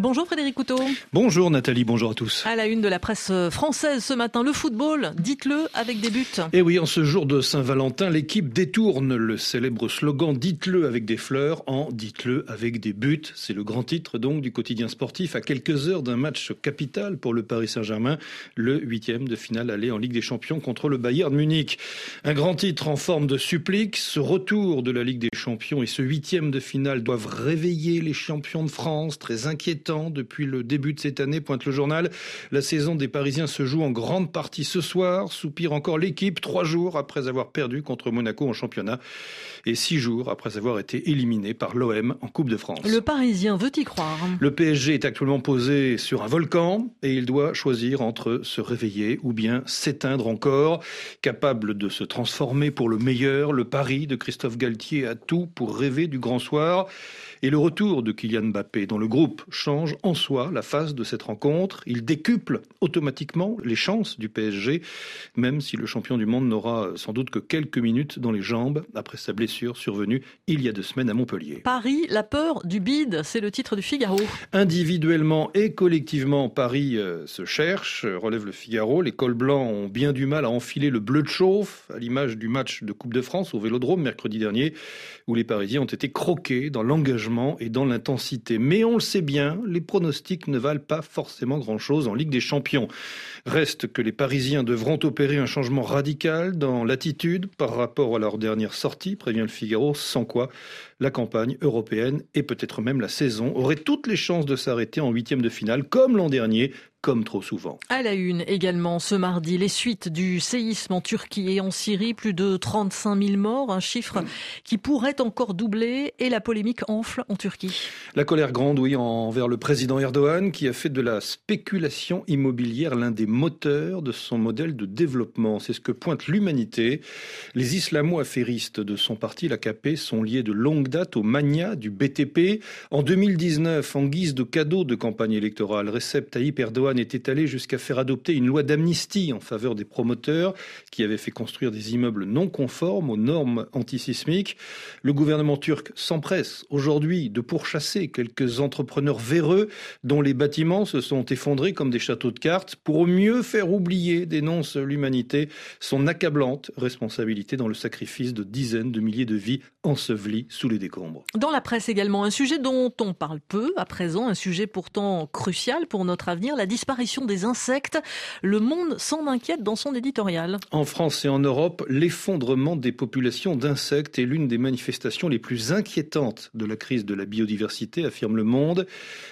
Bonjour Frédéric Couteau. Bonjour Nathalie, bonjour à tous. À la une de la presse française ce matin, le football, dites-le avec des buts. Et eh oui, en ce jour de Saint-Valentin, l'équipe détourne le célèbre slogan Dites-le avec des fleurs en Dites-le avec des buts. C'est le grand titre donc du quotidien sportif à quelques heures d'un match capital pour le Paris Saint-Germain, le huitième de finale aller en Ligue des Champions contre le Bayern Munich. Un grand titre en forme de supplique, ce retour de la Ligue des Champions et ce huitième de finale doivent réveiller les champions de France, très depuis le début de cette année, pointe le journal. La saison des Parisiens se joue en grande partie ce soir. Soupire encore l'équipe trois jours après avoir perdu contre Monaco en championnat et six jours après avoir été éliminé par l'OM en Coupe de France. Le Parisien veut y croire. Le PSG est actuellement posé sur un volcan et il doit choisir entre se réveiller ou bien s'éteindre encore. Capable de se transformer pour le meilleur, le Paris de Christophe Galtier a tout pour rêver du grand soir. Et le retour de Kylian Mbappé dans le groupe change en soi la phase de cette rencontre. Il décuple automatiquement les chances du PSG, même si le champion du monde n'aura sans doute que quelques minutes dans les jambes après sa blessure survenue il y a deux semaines à Montpellier. Paris, la peur du bide, c'est le titre du Figaro. Individuellement et collectivement, Paris euh, se cherche, relève le Figaro. Les cols blancs ont bien du mal à enfiler le bleu de chauffe, à l'image du match de Coupe de France au Vélodrome mercredi dernier, où les Parisiens ont été croqués dans l'engagement et dans l'intensité. Mais on le sait bien, les pronostics ne valent pas forcément grand-chose en Ligue des Champions. Reste que les Parisiens devront opérer un changement radical dans l'attitude par rapport à leur dernière sortie, prévient le Figaro, sans quoi la campagne européenne et peut-être même la saison auraient toutes les chances de s'arrêter en huitième de finale, comme l'an dernier, comme trop souvent. À la une également ce mardi, les suites du séisme en Turquie et en Syrie, plus de 35 000 morts, un chiffre qui pourrait encore doubler et la polémique enfle en Turquie. La colère grande, oui, envers le président Erdogan qui a fait de la spéculation immobilière l'un des moteurs de son modèle de développement. C'est ce que pointe l'humanité. Les islamo-affairistes de son parti, l'AKP, sont liés de longue date au mania du BTP. En 2019, en guise de cadeau de campagne électorale, Recep Tayyip Erdogan était allé jusqu'à faire adopter une loi d'amnistie en faveur des promoteurs qui avaient fait construire des immeubles non conformes aux normes antisismiques. Le gouvernement turc s'empresse aujourd'hui de pourchasser quelques entrepreneurs véreux dont les bâtiments se sont effondrés comme des châteaux de cartes pour mieux faire oublier, dénonce l'humanité, son accablante responsabilité dans le sacrifice de dizaines de milliers de vies ensevelies sous les décombres. Dans la presse également, un sujet dont on parle peu à présent, un sujet pourtant crucial pour notre avenir, la disparition des insectes. Le Monde s'en inquiète dans son éditorial. En France et en Europe, l'effondrement des populations d'insectes est l'une des manifestations les plus inquiétantes de la crise de la biodiversité, affirme Le Monde.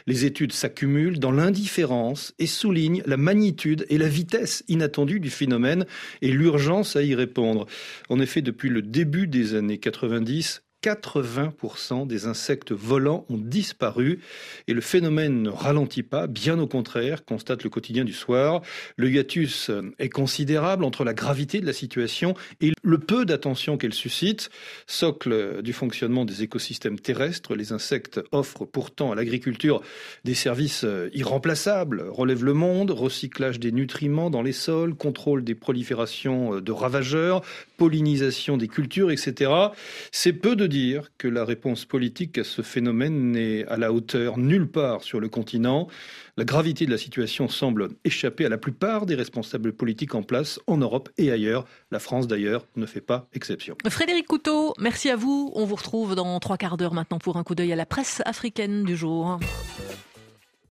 Les études s'accumulent dans l'indifférence et soulignent la magnitude et la vitesse inattendue du phénomène et l'urgence à y répondre. En effet, depuis le début des années 90, 80% des insectes volants ont disparu et le phénomène ne ralentit pas, bien au contraire, constate le quotidien du soir. Le hiatus est considérable entre la gravité de la situation et le peu d'attention qu'elle suscite. Socle du fonctionnement des écosystèmes terrestres, les insectes offrent pourtant à l'agriculture des services irremplaçables, relève le monde, recyclage des nutriments dans les sols, contrôle des proliférations de ravageurs, pollinisation des cultures, etc. C'est peu de dire que la réponse politique à ce phénomène n'est à la hauteur nulle part sur le continent. La gravité de la situation semble échapper à la plupart des responsables politiques en place en Europe et ailleurs. La France d'ailleurs ne fait pas exception. Frédéric Couteau, merci à vous. On vous retrouve dans trois quarts d'heure maintenant pour un coup d'œil à la presse africaine du jour.